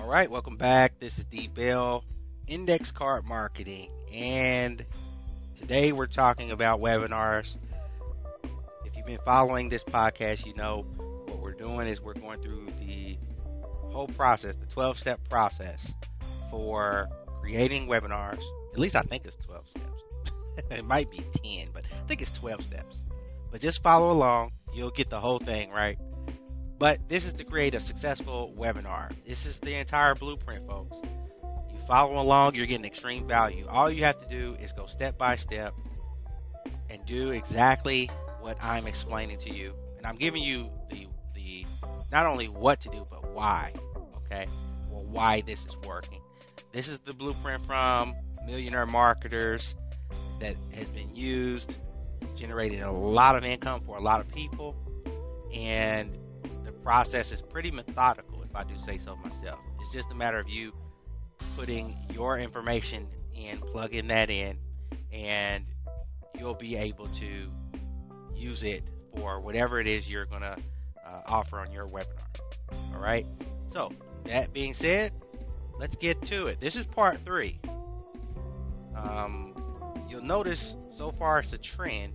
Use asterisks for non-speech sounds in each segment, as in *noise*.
All right, welcome back. This is D Bell, Index Card Marketing, and today we're talking about webinars. If you've been following this podcast, you know what we're doing is we're going through the whole process, the 12 step process for creating webinars. At least I think it's 12 steps. *laughs* it might be 10, but I think it's 12 steps. But just follow along, you'll get the whole thing, right? But this is to create a successful webinar. This is the entire blueprint, folks. You follow along, you're getting extreme value. All you have to do is go step by step and do exactly what I'm explaining to you. And I'm giving you the the not only what to do, but why. Okay? Well, why this is working. This is the blueprint from millionaire marketers that has been used, generated a lot of income for a lot of people, and process is pretty methodical, if I do say so myself. It's just a matter of you putting your information in, plugging that in, and you'll be able to use it for whatever it is you're going to uh, offer on your webinar. All right. So, that being said, let's get to it. This is part three. Um, you'll notice so far it's a trend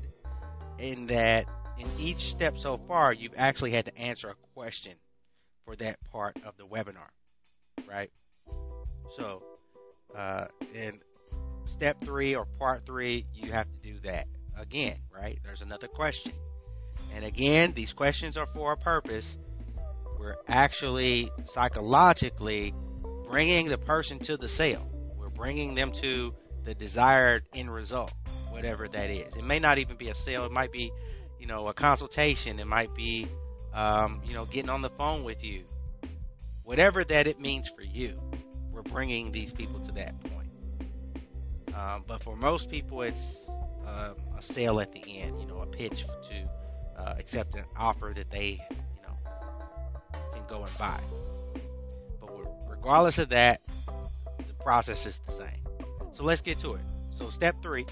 in that in each step so far, you've actually had to answer a question for that part of the webinar, right? So, uh, in step three or part three, you have to do that again, right? There's another question. And again, these questions are for a purpose. We're actually psychologically bringing the person to the sale. We're bringing them to the desired end result, whatever that is. It may not even be a sale. It might be you know, a consultation. It might be, um, you know, getting on the phone with you. Whatever that it means for you, we're bringing these people to that point. Um, but for most people, it's uh, a sale at the end, you know, a pitch to uh, accept an offer that they, you know, can go and buy. But regardless of that, the process is the same. So let's get to it. So step three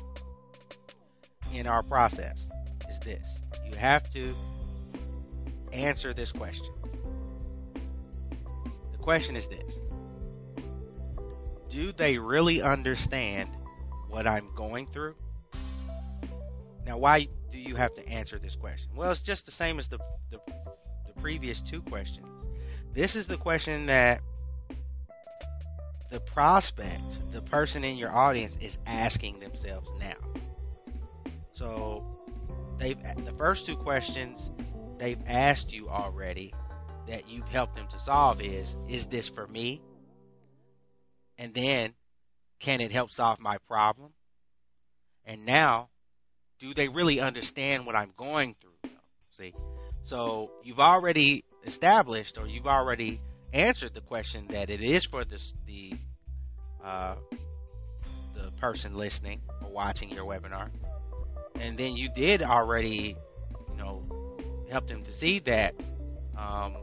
in our process is this you have to answer this question. The question is this Do they really understand what I'm going through? Now, why do you have to answer this question? Well, it's just the same as the, the, the previous two questions. This is the question that the prospect, the person in your audience, is asking themselves now. So they've the first two questions they've asked you already that you've helped them to solve is is this for me? And then can it help solve my problem? And now do they really understand what I'm going through? See? So you've already established or you've already answered the question that it is for the the uh, the person listening or watching your webinar and then you did already, you know, help them to see that um,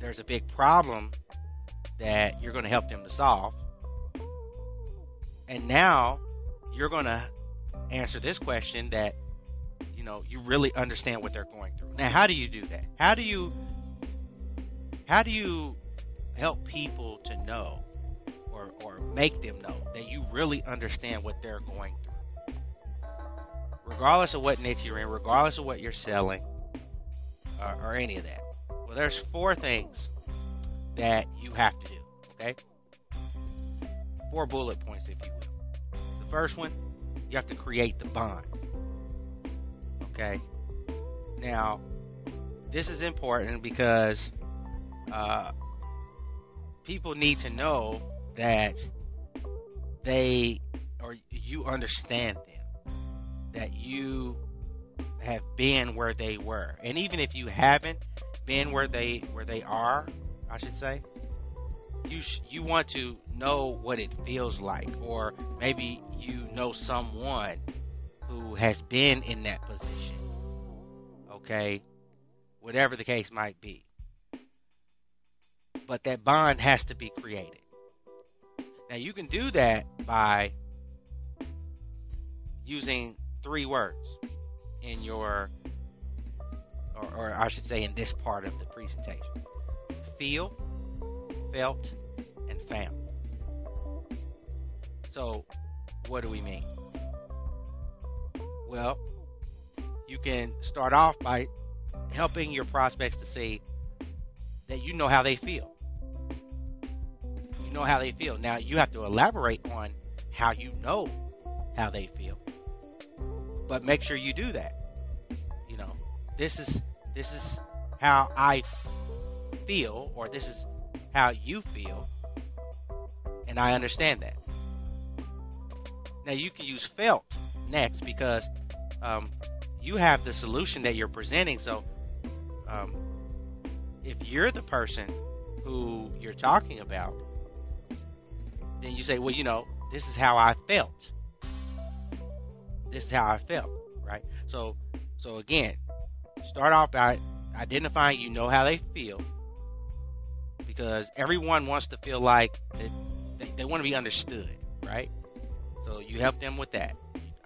there's a big problem that you're going to help them to solve. And now you're going to answer this question that, you know, you really understand what they're going through. Now, how do you do that? How do you, how do you help people to know or, or make them know that you really understand what they're going through? Regardless of what niche you're in, regardless of what you're selling, or, or any of that. Well, there's four things that you have to do. Okay, four bullet points, if you will. The first one, you have to create the bond. Okay. Now, this is important because uh, people need to know that they or you understand them that you have been where they were. And even if you haven't been where they where they are, I should say, you sh- you want to know what it feels like or maybe you know someone who has been in that position. Okay? Whatever the case might be. But that bond has to be created. Now you can do that by using three words in your, or, or I should say, in this part of the presentation feel, felt, and found. So, what do we mean? Well, you can start off by helping your prospects to see that you know how they feel. You know how they feel. Now, you have to elaborate on how you know how they feel. But make sure you do that. You know, this is this is how I feel or this is how you feel and I understand that. Now you can use felt next because um, you have the solution that you're presenting. So um, if you're the person who you're talking about, then you say, well, you know, this is how I felt. This is how I felt, right? So, so again, start off by identifying you know how they feel because everyone wants to feel like they, they want to be understood, right? So you help them with that.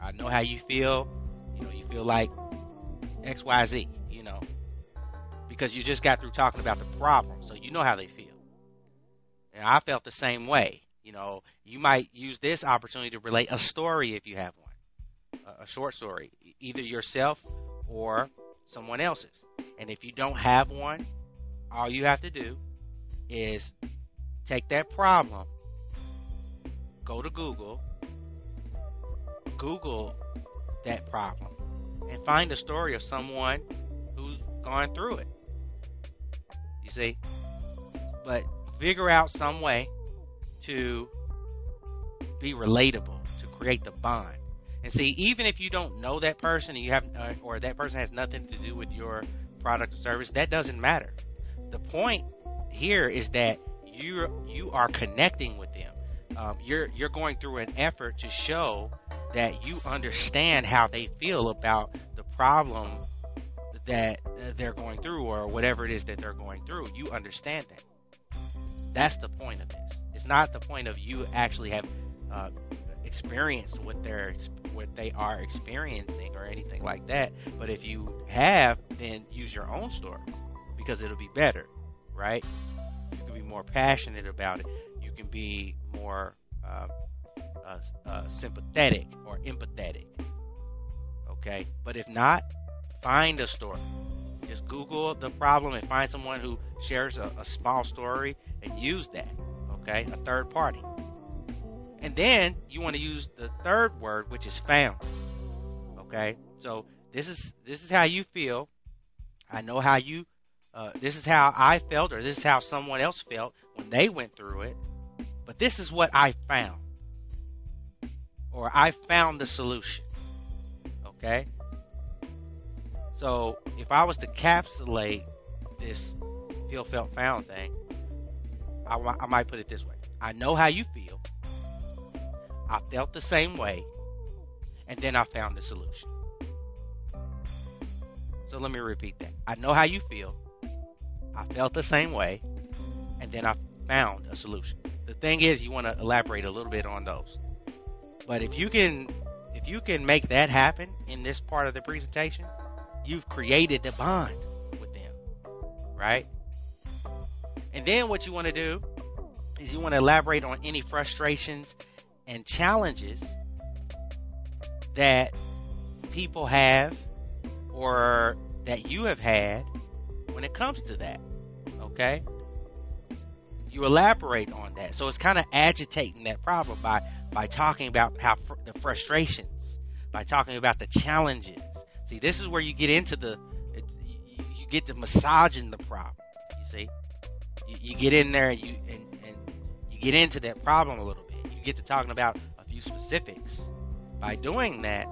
I know how you feel. You know, you feel like X, Y, Z. You know, because you just got through talking about the problem, so you know how they feel. And I felt the same way. You know, you might use this opportunity to relate a story if you have one, a, short story, either yourself or someone else's. And if you don't have one, all you have to do is take that problem, go to Google, Google that problem, and find a story of someone who's gone through it. You see? But figure out some way to be relatable, to create the bond. And see, even if you don't know that person you have, uh, or that person has nothing to do with your product or service, that doesn't matter. The point here is that you you are connecting with them. Um, you're you're going through an effort to show that you understand how they feel about the problem that they're going through or whatever it is that they're going through. You understand that. That's the point of this. It's not the point of you actually have uh, experienced what they're what they are experiencing or anything like that. But if you have, then use your own story because it'll be better, right? You can be more passionate about it. You can be more uh, uh, uh, sympathetic or empathetic. Okay, but if not, find a story. Just Google the problem and find someone who shares a, a small story and use that. Okay, a third party. And then you want to use the third word, which is found. Okay, so this is this is how you feel. I know how you. Uh, this is how I felt, or this is how someone else felt when they went through it. But this is what I found, or I found the solution. Okay. So if I was to capsulate this feel, felt, found thing, I, I might put it this way: I know how you feel. I felt the same way, and then I found the solution. So let me repeat that. I know how you feel. I felt the same way, and then I found a solution. The thing is, you want to elaborate a little bit on those. But if you can, if you can make that happen in this part of the presentation, you've created the bond with them, right? And then what you want to do is you want to elaborate on any frustrations and challenges that people have or that you have had when it comes to that. Okay? You elaborate on that. So it's kind of agitating that problem by by talking about how fr- the frustrations, by talking about the challenges. See, this is where you get into the it, you, you, get to massaging the problem. You see, you, you get in there and you and, and you get into that problem a little get to talking about a few specifics. By doing that,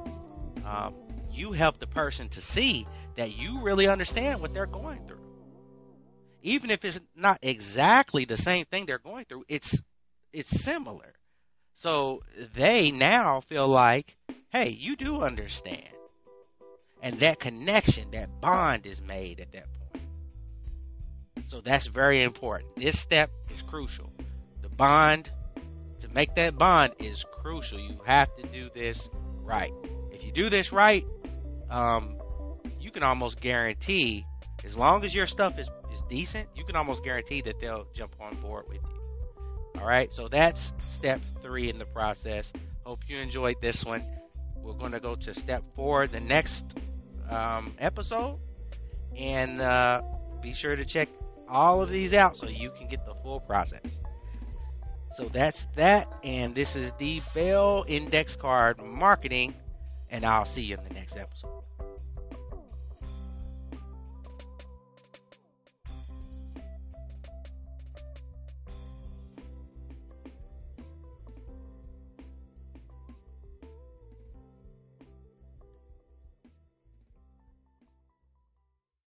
um, you help the person to see that you really understand what they're going through. Even if it's not exactly the same thing they're going through, it's it's similar. So they now feel like, hey, you do understand. And that connection, that bond is made at that point. So that's very important. This step is crucial. The bond make that bond is crucial. You have to do this right. If you do this right, um, you can almost guarantee, as long as your stuff is, is decent, you can almost guarantee that they'll jump on board with you. All right, so that's step three in the process. Hope you enjoyed this one. We're going to go to step four, the next um, episode, and uh, be sure to check all of these out so you can get the full process. So that's that, and this is D Bell Index Card Marketing, and I'll see you in the next episode.